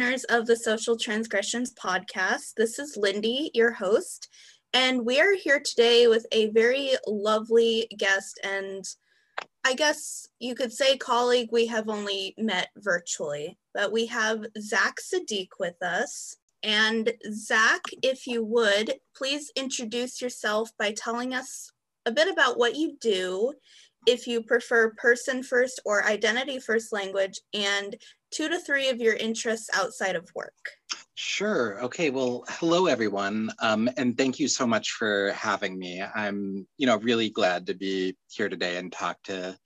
listeners of the Social Transgressions podcast. This is Lindy, your host, and we are here today with a very lovely guest and I guess you could say colleague we have only met virtually, but we have Zack Sideek with us. And Zack, if you would, please introduce yourself by telling us a bit about what you do, if you prefer person first or identity first language, and two to three of your interests outside of work. Sure. Okay. Well, hello everyone, um, and thank you so much for having me. I'm, you know, really glad to be here today and talk to,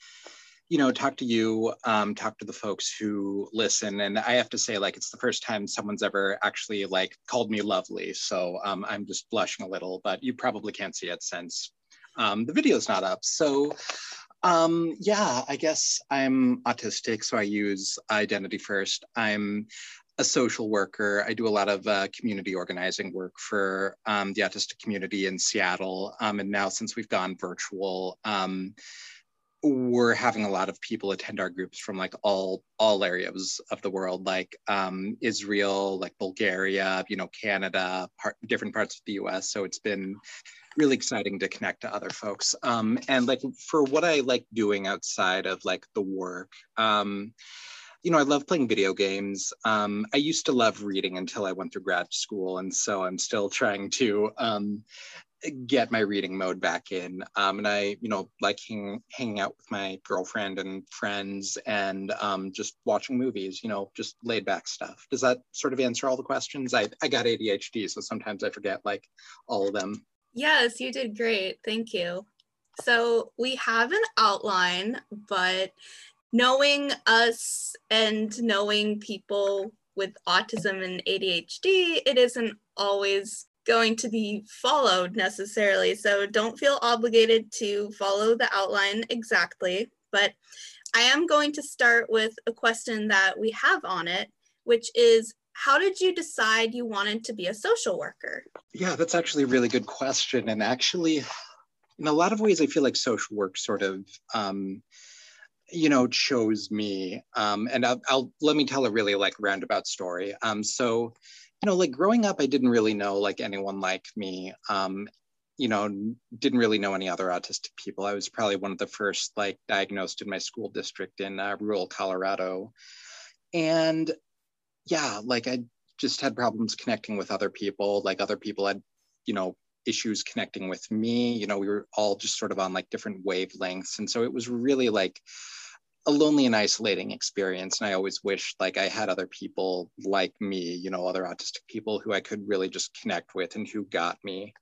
you know, talk to you, um, talk to the folks who listen. And I have to say, like, it's the first time someone's ever actually like called me lovely. So um, I'm just blushing a little, but you probably can't see it since um, the video's not up. So um, yeah, I guess I'm autistic, so I use identity first. I'm a social worker. I do a lot of uh, community organizing work for um, the autistic community in Seattle. Um, and now, since we've gone virtual, um, we're having a lot of people attend our groups from like all all areas of the world, like um, Israel, like Bulgaria, you know, Canada, part, different parts of the U.S. So it's been really exciting to connect to other folks. Um, and like for what I like doing outside of like the work, um, you know, I love playing video games. Um, I used to love reading until I went through grad school, and so I'm still trying to um, get my reading mode back in. Um, and I, you know, like hang, hanging out with my girlfriend and friends and um, just watching movies, you know, just laid back stuff. Does that sort of answer all the questions? I, I got ADHD, so sometimes I forget like all of them. Yes, you did great. Thank you. So we have an outline, but knowing us and knowing people with autism and ADHD, it isn't always going to be followed necessarily. So don't feel obligated to follow the outline exactly. But I am going to start with a question that we have on it, which is how did you decide you wanted to be a social worker? Yeah, that's actually a really good question. And actually, in a lot of ways, I feel like social work sort of, um, you know, chose me. Um, and I'll, I'll, let me tell a really like roundabout story. Um, so, you know, like growing up, I didn't really know like anyone like me. Um, you know, didn't really know any other autistic people. I was probably one of the first like diagnosed in my school district in uh, rural Colorado. And yeah, like I just had problems connecting with other people. Like other people had, you know, issues connecting with me. You know, we were all just sort of on like different wavelengths. And so it was really like a lonely and isolating experience. And I always wished like I had other people like me, you know, other autistic people who I could really just connect with and who got me.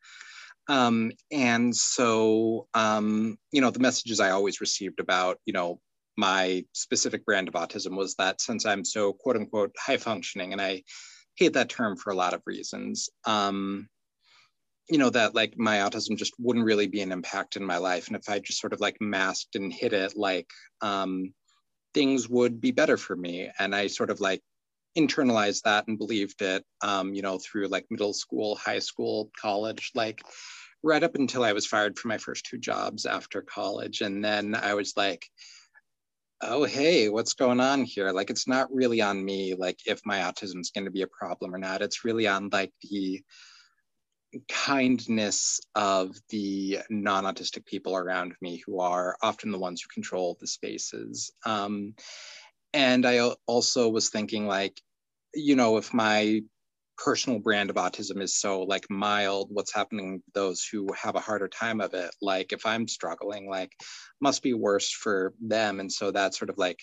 Um, and so, um, you know, the messages I always received about, you know, my specific brand of autism was that since I'm so quote unquote high functioning, and I hate that term for a lot of reasons, um, you know, that like my autism just wouldn't really be an impact in my life. And if I just sort of like masked and hid it, like um, things would be better for me. And I sort of like internalized that and believed it, um, you know, through like middle school, high school, college, like right up until I was fired from my first two jobs after college. And then I was like, oh hey what's going on here? Like it's not really on me like if my autism is going to be a problem or not. It's really on like the kindness of the non-autistic people around me who are often the ones who control the spaces. Um, and i also was thinking like you know if my personal brand of autism is so like mild what's happening those who have a harder time of it? Like if i'm struggling like must be worse for them. And so that sort of like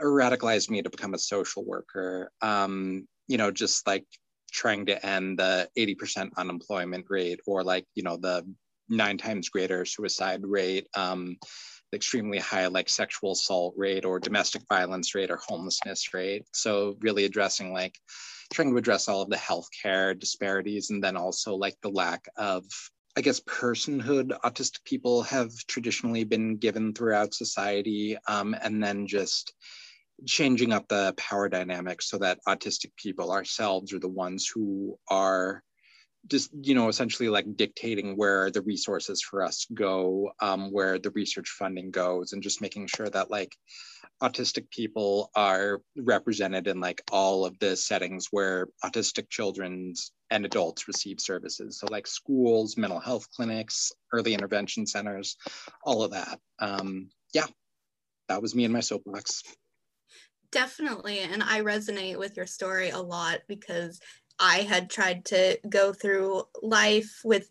radicalized me to become a social worker. Um you know just like trying to end the 80% unemployment rate or like you know the nine times greater suicide rate. Um extremely high like sexual assault rate or domestic violence rate or homelessness rate. So really addressing like trying to address all of the healthcare disparities and then also like the lack of I guess personhood. Autistic people have traditionally been given throughout society, um, and then just changing up the power dynamics so that autistic people ourselves are the ones who are just you know essentially like dictating where the resources for us go um, where the research funding goes and just making sure that like autistic people are represented in like all of the settings where autistic children's and adults receive services. So like schools mental health clinics early intervention centers all of that. Um, yeah that was me and my soapbox. Definitely and i resonate with your story a lot because I had tried to go through life with,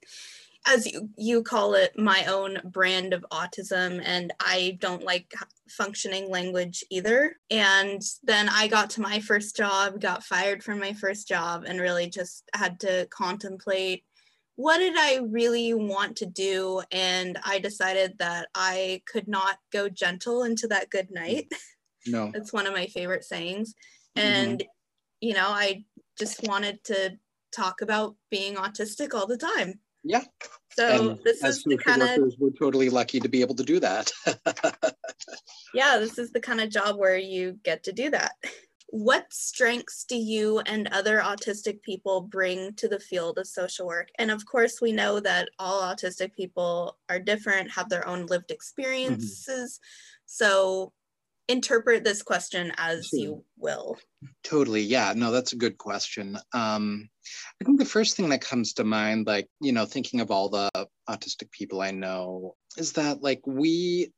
as you, you call it, my own brand of autism. And I don't like functioning language either. And then I got to my first job, got fired from my first job, and really just had to contemplate what did I really want to do? And I decided that I could not go gentle into that good night. No. That's one of my favorite sayings. Mm-hmm. And, mm-hmm. you know, I just wanted to talk about being autistic all the time. Yeah. So and this is the kind of we're totally lucky to be able to do that. yeah, this is the kind of job where you get to do that. What strengths do you and other autistic people bring to the field of social work? And of course, we know that all autistic people are different, have their own lived mm-hmm. experiences. Mm-hmm. So interpret this question as sure. you will. Totally. Yeah. No, that's a good question. Um, I think the first thing that comes to mind, like, you know, thinking of all the autistic people I know, is that like we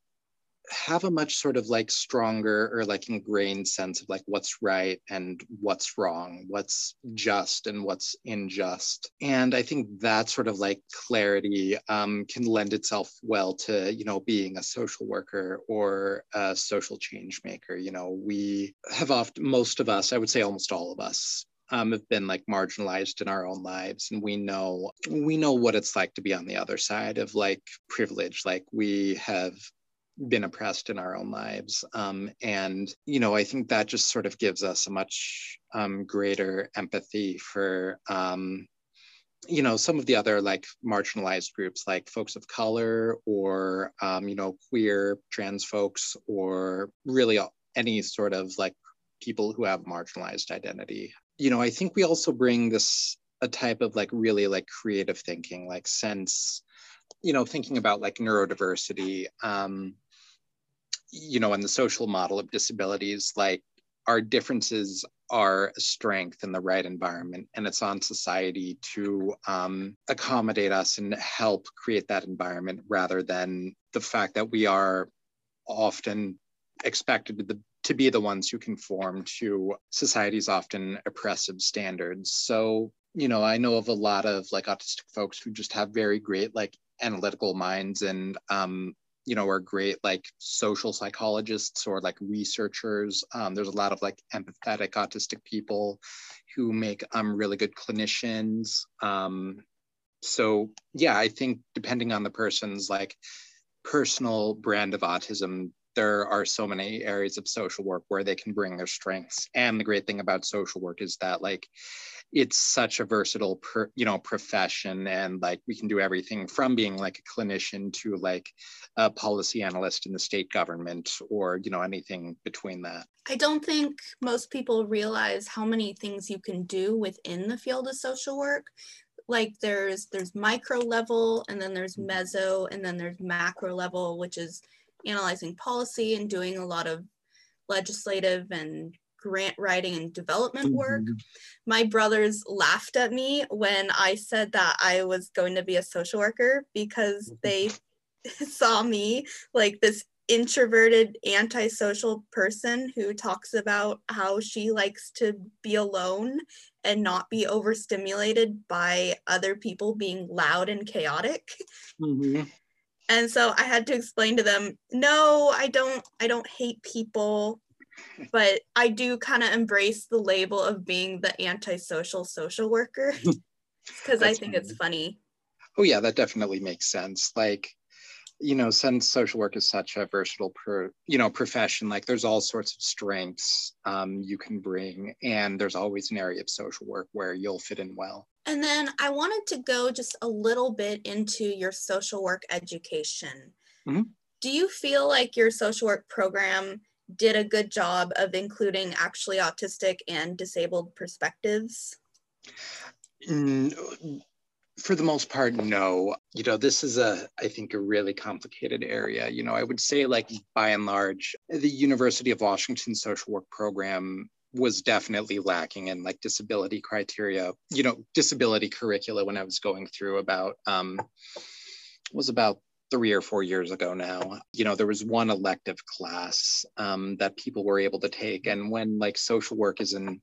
have a much sort of like stronger or like ingrained sense of like what's right and what's wrong, what's just and what's unjust. And I think that sort of like clarity um, can lend itself well to, you know, being a social worker or a social change maker. You know, we have often, most of us, I would say almost all of us, um, have been like marginalized in our own lives and we know we know what it's like to be on the other side of like privilege like we have been oppressed in our own lives. Um, and, you know, I think that just sort of gives us a much um, greater empathy for, um, you know, some of the other like marginalized groups, like folks of color or, um, you know, queer, trans folks, or really any sort of like people who have marginalized identity. You know, I think we also bring this a type of like really like creative thinking, like sense you know thinking about like neurodiversity um, you know, in the social model of disabilities, like our differences are a strength in the right environment, and it's on society to um, accommodate us and help create that environment rather than the fact that we are often expected to, the, to be the ones who conform to society's often oppressive standards. So, you know, I know of a lot of like autistic folks who just have very great like analytical minds and um, you know are great like social psychologists or like researchers. Um, there's a lot of like empathetic autistic people who make um, really good clinicians. Um, so yeah i think depending on the person's like personal brand of autism there are so many areas of social work where they can bring their strengths. And the great thing about social work is that like it's such a versatile per, you know profession and like we can do everything from being like a clinician to like a policy analyst in the state government or you know anything between that. I don't think most people realize how many things you can do within the field of social work. Like there's there's micro level and then there's mm-hmm. meso and then there's macro level which is analyzing policy and doing a lot of legislative and grant writing and development work. Mm-hmm. My brothers laughed at me when I said that I was going to be a social worker because mm-hmm. they saw me like this introverted antisocial person who talks about how she likes to be alone and not be overstimulated by other people being loud and chaotic. Mm-hmm. And so I had to explain to them, no, I don't I don't hate people but I do kind of embrace the label of being the antisocial social worker because I think funny. it's funny. Oh yeah, that definitely makes sense. Like, you know, since social work is such a versatile, pro, you know, profession, like there's all sorts of strengths um, you can bring, and there's always an area of social work where you'll fit in well. And then I wanted to go just a little bit into your social work education. Mm-hmm. Do you feel like your social work program did a good job of including actually autistic and disabled perspectives? Mm, for the most part, no. You know, this is a, I think, a really complicated area. You know, I would say, like, by and large, the University of Washington social work program was definitely lacking in like disability criteria, you know, disability curricula when I was going through about, um, was about three or four years ago now. You know there was one elective class um, that people were able to take. And when like social work is in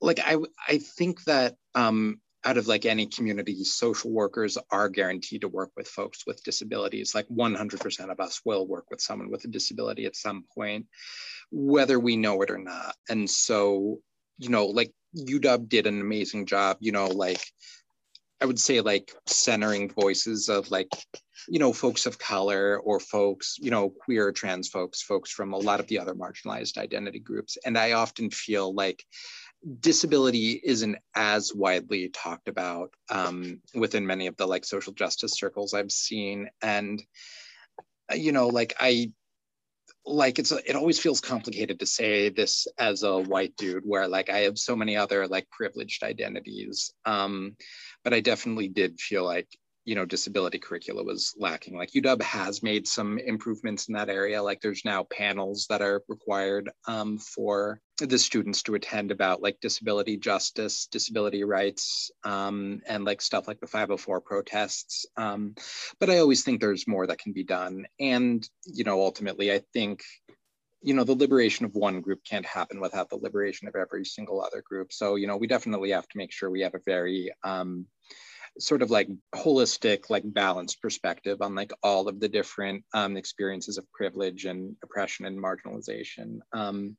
like i i think that um, out of like any community, social workers are guaranteed to work with folks with disabilities. Like 100% of us will work with someone with a disability at some point, whether we know it or not. And so, you know, like UW did an amazing job, you know, like I would say like centering voices of like, you know, folks of color or folks, you know, queer, trans folks, folks from a lot of the other marginalized identity groups. And I often feel like disability isn't as widely talked about um, within many of the like social justice circles I've seen. And, you know, like I, like it's it always feels complicated to say this as a white dude where like i have so many other like privileged identities um but i definitely did feel like you know disability curricula was lacking. Like uw has made some improvements in that area. Like there's now panels that are required um, for the students to attend about like disability justice disability rights um, and like stuff like the 504 protests um, but i always think there's more that can be done. And you know ultimately i think you know the liberation of one group can't happen without the liberation of every single other group. So you know we definitely have to make sure we have a very um, sort of like holistic, like balanced perspective on like all of the different um, experiences of privilege and oppression and marginalization. Um,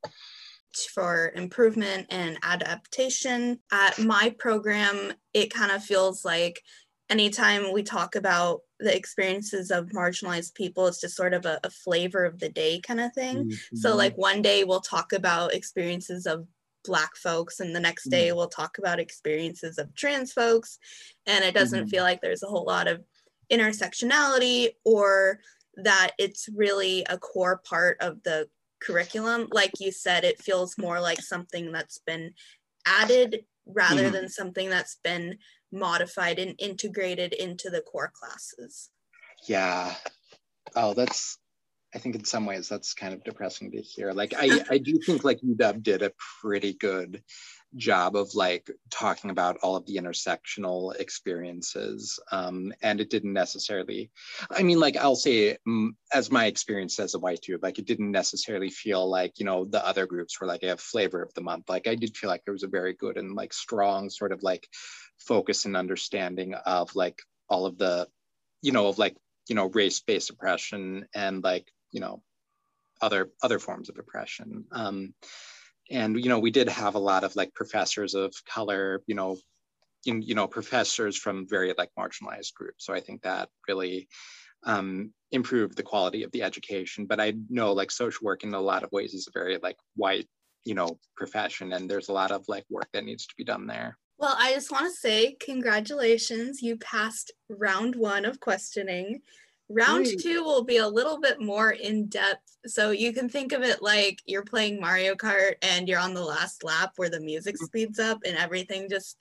for improvement and adaptation. At my program, it kind of feels like anytime we talk about the experiences of marginalized people, it's just sort of a, a flavor of the day kind of thing. Mm-hmm. So, like, one day we'll talk about experiences of black folks and the next day mm. we'll talk about experiences of trans folks and it doesn't mm-hmm. feel like there's a whole lot of intersectionality or that it's really a core part of the curriculum like you said it feels more like something that's been added rather mm-hmm. than something that's been modified and integrated into the core classes yeah oh that's I think in some ways that's kind of depressing to hear. Like I, I do think like UW did a pretty good job of like talking about all of the intersectional experiences um, and it didn't necessarily i mean like i'll say mm, as my experience as a white dude like it didn't necessarily feel like you know the other groups were like a flavor of the month like i did feel like there was a very good and like strong sort of like focus and understanding of like all of the you know of like you know race-based oppression and like you know other other forms of oppression um, and you know we did have a lot of like professors of color you know in, you know professors from very like marginalized groups. So i think that really um, improved the quality of the education. But i know like social work in a lot of ways is a very like white you know profession and there's a lot of like work that needs to be done there. Well i just want to say congratulations. You passed round one of questioning Round two will be a little bit more in depth. So you can think of it like you're playing Mario Kart and you're on the last lap where the music mm. speeds up and everything just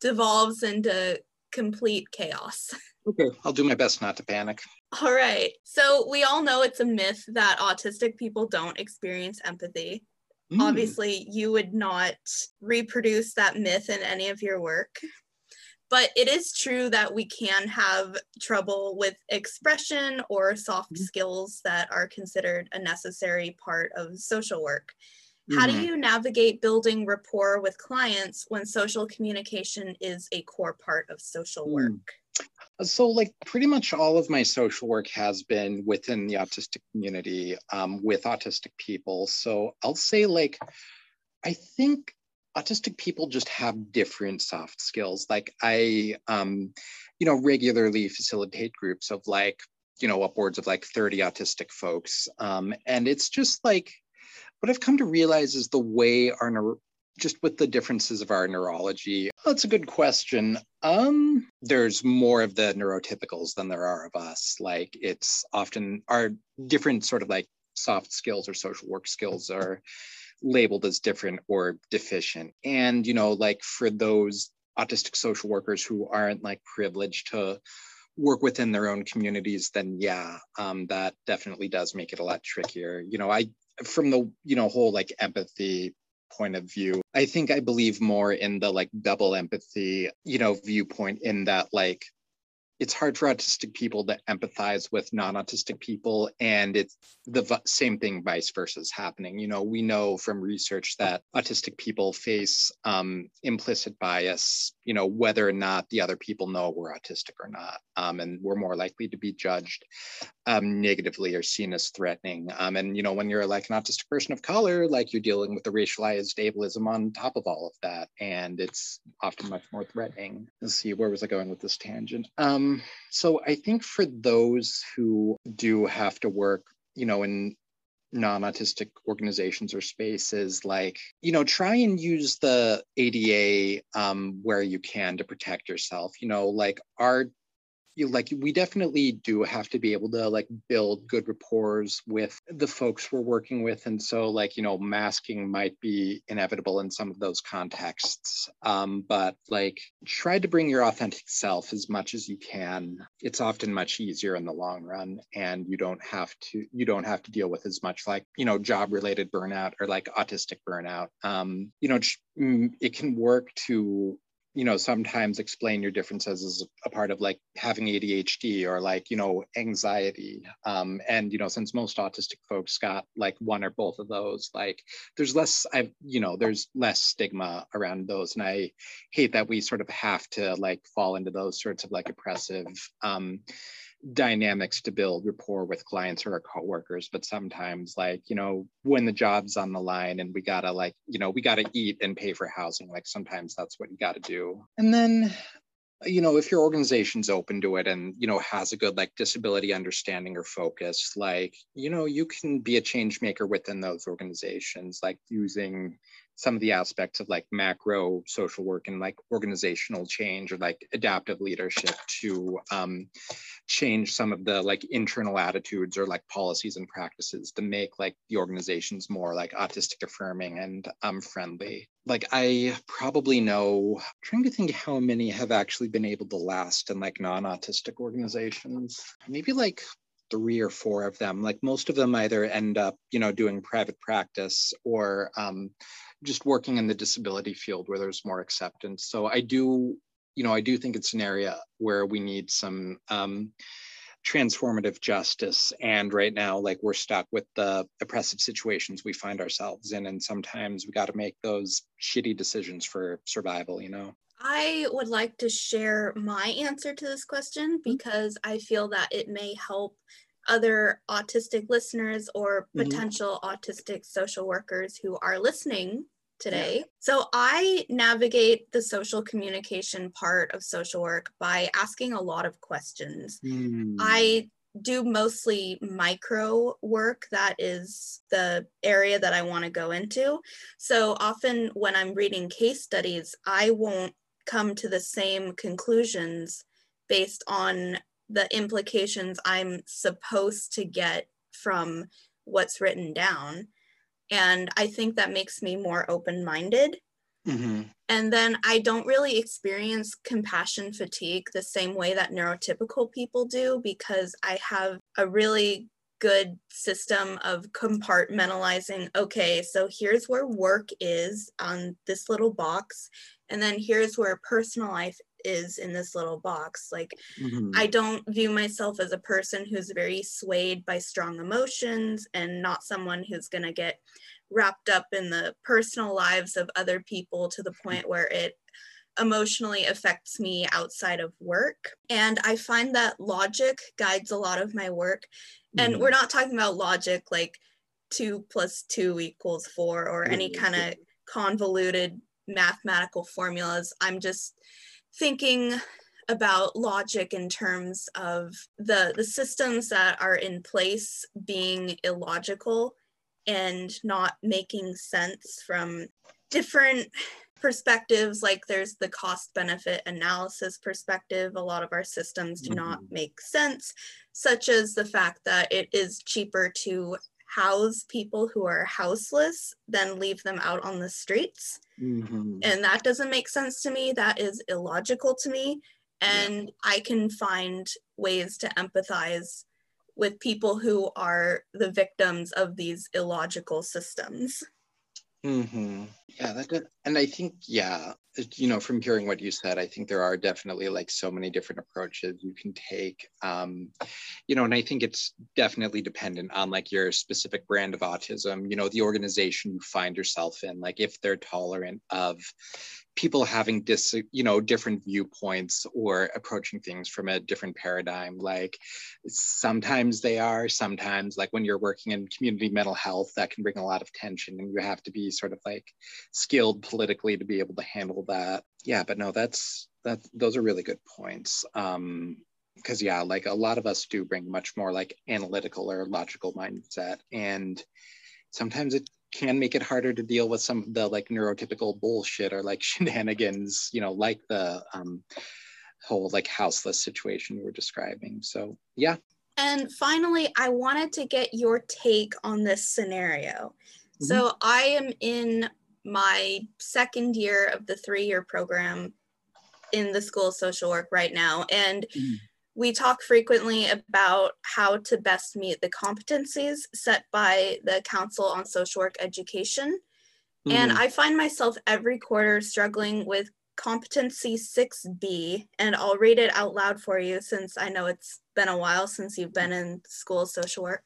devolves into complete chaos. Okay, I'll do my best not to panic. All right. So we all know it's a myth that autistic people don't experience empathy. Mm. Obviously, you would not reproduce that myth in any of your work but it is true that we can have trouble with expression or soft mm-hmm. skills that are considered a necessary part of social work. How mm-hmm. do you navigate building rapport with clients when social communication is a core part of social mm. work? So, like, pretty much all of my social work has been within the autistic community um, with autistic people. So, I'll say, like, I think autistic people just have different soft skills. Like I, um, you know, regularly facilitate groups of like, you know, upwards of like 30 autistic folks. Um, and it's just like, what I've come to realize is the way our, neuro- just with the differences of our neurology. That's a good question. Um, there's more of the neurotypicals than there are of us. Like it's often our different sort of like soft skills or social work skills are labeled as different or deficient. And, you know, like for those autistic social workers who aren't like privileged to work within their own communities, then yeah, um, that definitely does make it a lot trickier. You know, I from the you know whole like empathy point of view, I think I believe more in the like double empathy, you know, viewpoint in that like it's hard for autistic people to empathize with non-autistic people and it's the v- same thing vice versa is happening. You know we know from research that autistic people face um, implicit bias you know whether or not the other people know we're autistic or not um, and we're more likely to be judged um, negatively or seen as threatening. Um, and you know when you're like an autistic person of color like you're dealing with the racialized ableism on top of all of that and it's often much more threatening. Let's see where was i going with this tangent? Um, so I think for those who do have to work, you know, in non-autistic organizations or spaces like you know try and use the ada um, where you can to protect yourself you know like our you like we definitely do have to be able to like build good rapport with the folks we're working with. And so like you know masking might be inevitable in some of those contexts. Um, but like try to bring your authentic self as much as you can. It's often much easier in the long run and you don't have to you don't have to deal with as much like you know job related burnout or like autistic burnout. Um, you know mm, it can work to you know sometimes explain your differences as a part of like having adhd or like you know anxiety. Um, and you know since most autistic folks got like one or both of those like there's less i you know there's less stigma around those. And i hate that we sort of have to like fall into those sorts of like oppressive um, dynamics to build rapport with clients or coworkers but sometimes like you know when the job's on the line and we gotta like you know we gotta eat and pay for housing like sometimes that's what you gotta do. And then you know if your organization's open to it and you know has a good like disability understanding or focus like you know you can be a change maker within those organizations like using some of the aspects of like macro social work and like organizational change or like adaptive leadership to um, change some of the like internal attitudes or like policies and practices to make like the organizations more like autistic affirming and um, friendly. Like I probably know, I'm trying to think how many have actually been able to last in like non-autistic organizations. Maybe like three or four of them like most of them either end up you know doing private practice or um, just working in the disability field where there's more acceptance. So I do, you know, I do think it's an area where we need some um, transformative justice. And right now, like we're stuck with the oppressive situations we find ourselves in. And sometimes we got to make those shitty decisions for survival, you know? I would like to share my answer to this question mm-hmm. because I feel that it may help other autistic listeners or mm-hmm. potential mm-hmm. autistic social workers who are listening today. Yeah. So I navigate the social communication part of social work by asking a lot of questions. Mm. I do mostly micro work that is the area that I want to go into. So often when I'm reading case studies, I won't come to the same conclusions based on the implications I'm supposed to get from what's written down. And I think that makes me more open minded. Mm-hmm. And then I don't really experience compassion fatigue the same way that neurotypical people do because I have a really good system of compartmentalizing okay so here's where work is on this little box and then here's where personal life is in this little box. Like, mm-hmm. I don't view myself as a person who's very swayed by strong emotions and not someone who's going to get wrapped up in the personal lives of other people to the point where it emotionally affects me outside of work. And I find that logic guides a lot of my work. And mm-hmm. we're not talking about logic like two plus two equals four or any kind of convoluted mathematical formulas. I'm just thinking about logic in terms of the the systems that are in place being illogical and not making sense from different perspectives like there's the cost benefit analysis perspective a lot of our systems do mm-hmm. not make sense such as the fact that it is cheaper to house people who are houseless than leave them out on the streets. Mhm. And that doesn't make sense to me. That is illogical to me. And I can find ways to empathize with people who are the victims of these illogical systems. Hmm Yeah, that did, and I think yeah, you know, from hearing what you said, I think there are definitely like so many different approaches you can take. Um, you know, and I think it's definitely dependent on like your specific brand of autism. You know, the organization you find yourself in, like if they're tolerant of people having dis, you know, different viewpoints or approaching things from a different paradigm. Like sometimes they are, sometimes like when you're working in community mental health, that can bring a lot of tension, and you have to be sort of like skilled politically to be able to handle that. Yeah, but no, that's that. Those are really good points. Um, because yeah, like a lot of us do bring much more like analytical or logical mindset, and sometimes it can make it harder to deal with some of the like neurotypical bullshit or like shenanigans, you know, like the um, whole like houseless situation we were describing. So yeah. And finally, I wanted to get your take on this scenario. So I am in my second year of the three year program in the School of Social Work right now. And Mhm. We talk frequently about how to best meet the competencies set by the Council on Social Work Education. And Mhm. I find myself every quarter struggling with competency 6B, and I'll read it out loud for you since I know it's been a while since you've been in school of social work.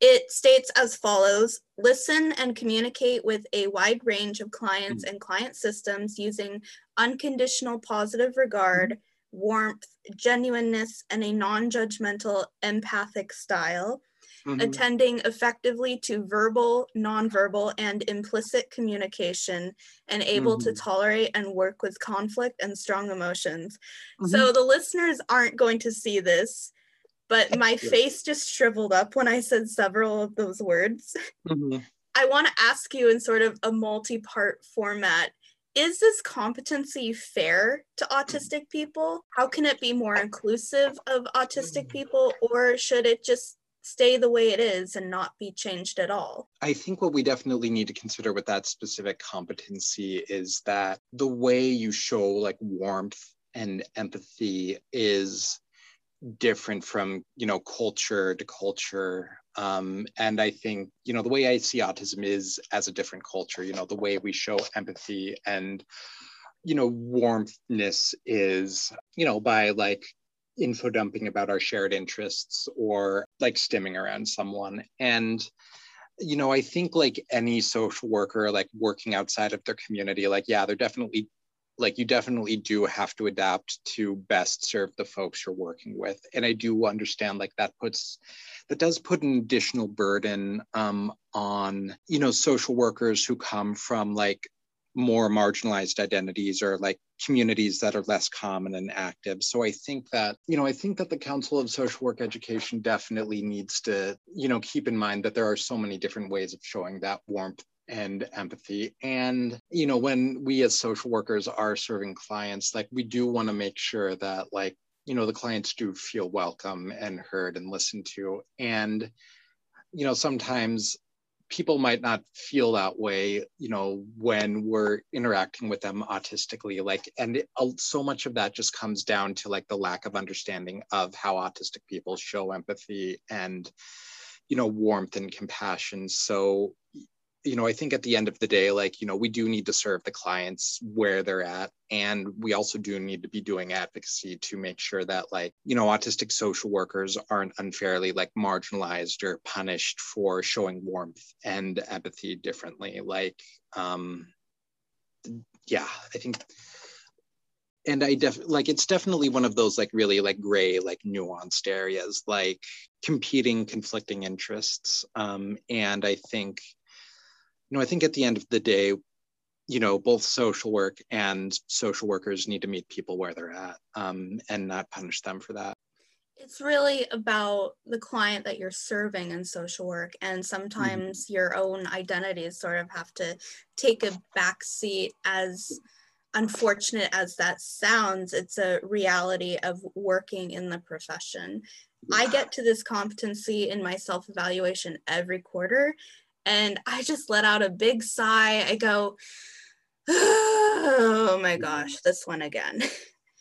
It states as follows listen and communicate with a wide range of clients and client systems using unconditional positive regard, warmth, genuineness, and a non judgmental empathic style Mhm. attending effectively to verbal, nonverbal, and implicit communication, and able to Mhm. tolerate and work with conflict and strong emotions. Mm-hmm. So the listeners aren't going to see this, but my face just shriveled up when I said several of those words. Mhm. I want to ask you in sort of a multi part format. Is this competency fair to autistic people? How can it be more inclusive of autistic mm-hmm. people, or should it just stay the way it is and not be changed at all? I think what we definitely need to consider with that specific competency is that the way you show like warmth and empathy is different from you know culture to culture. Um, and i think you know the way i see autism is as a different culture you know the way we show empathy and you know warmthness is you know by like info dumping about our shared interests or like stimming around someone. And you know i think like any social worker like working outside of their community like yeah they're definitely like you definitely do have to adapt to best serve the folks you're working with. And i do understand like that puts that does put an additional burden um, on you know social workers who come from like more marginalized identities or like communities that are less common and active. So i think that you know i think that the council of social work education definitely needs to you know keep in mind that there are so many different ways of showing that warmth and empathy. And you know when we as social workers are serving clients like we do want to make sure that like you know the clients do feel welcome and heard and listened to. And you know sometimes people might not feel that way you know when we're interacting with them autistically like and it, uh, so much of that just comes down to like the lack of understanding of how autistic people show empathy and you know warmth and compassion. So you know i think at the end of the day like you know we do need to serve the clients where they're at and we also do need to be doing advocacy to make sure that like you know autistic social workers aren't unfairly like marginalized or punished for showing warmth and empathy differently. Like um yeah i think and i def like it's definitely one of those like really like gray like nuanced areas like competing conflicting interests. Um and i think you know, I think at the end of the day, you know, both social work and social workers need to meet people where they're at um, and not punish them for that. It's really about the client that you're serving in social work, and sometimes your own identities sort of have to take a back seat as unfortunate as that sounds, it's a reality of working in the profession. I get to this competency in my self evaluation every quarter, and I just let out a big sigh. I go, oh my gosh, this one again.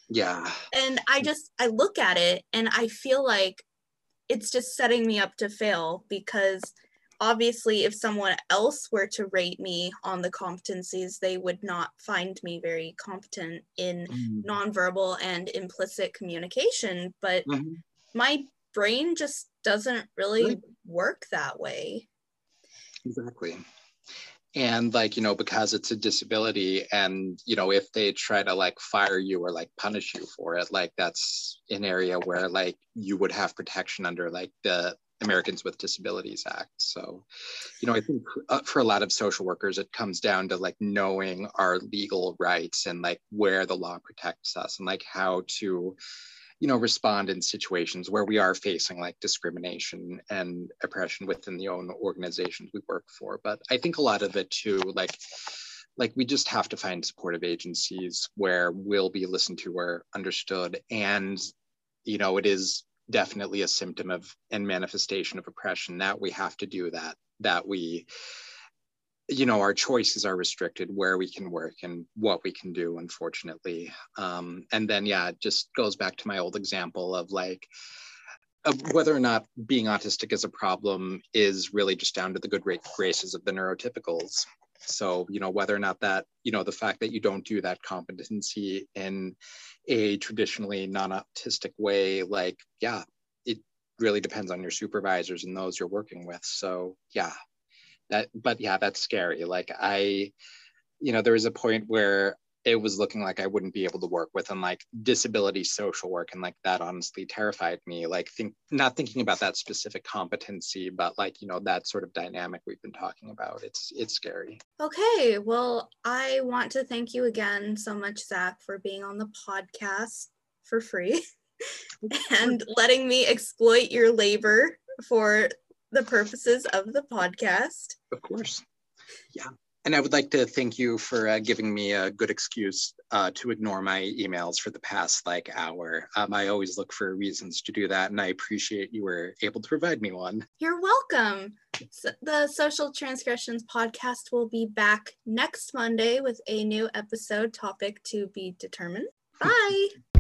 Yeah. And I just, I look at it and I feel like it's just setting me up to fail because obviously if someone else were to rate me on the competencies they would not find me very competent in mm. nonverbal and implicit communication but mm-hmm. my brain just doesn't really work that way exactly and like you know because it's a disability and you know if they try to like fire you or like punish you for it like that's an area where like you would have protection under like the Americans with Disabilities Act. So, you know, I think uh, for a lot of social workers, it comes down to like knowing our legal rights and like where the law protects us and like how to, you know, respond in situations where we are facing like discrimination and oppression within the own organizations we work for. But I think a lot of it too, like, like we just have to find supportive agencies where we'll be listened to or understood and you know it is definitely a symptom of and manifestation of oppression that we have to do that that we you know our choices are restricted where we can work and what we can do unfortunately. Um, and then yeah it just goes back to my old example of like of whether or not being autistic is a problem is really just down to the good graces of the neurotypicals. So you know whether or not that you know the fact that you don't do that competency in a traditionally non-autistic way like yeah it really depends on your supervisors and those you're working with. So yeah that but yeah that's scary. Like i you know there was a point where it was looking like I wouldn't be able to work with and like disability social work and like that honestly terrified me. Like think not thinking about that specific competency but like you know that sort of dynamic we've been talking about it's it's scary. Okay well I want to thank you again so much Zack for being on the podcast for free and letting me exploit your labor for the purposes of the podcast of course yeah and I would like to thank you for uh, giving me a good excuse uh, to ignore my emails for the past like hour. Um, I always look for reasons to do that, and I appreciate you were able to provide me one. You're welcome. So the Social Transgressions podcast will be back next Monday with a new episode topic to be determined. Bye.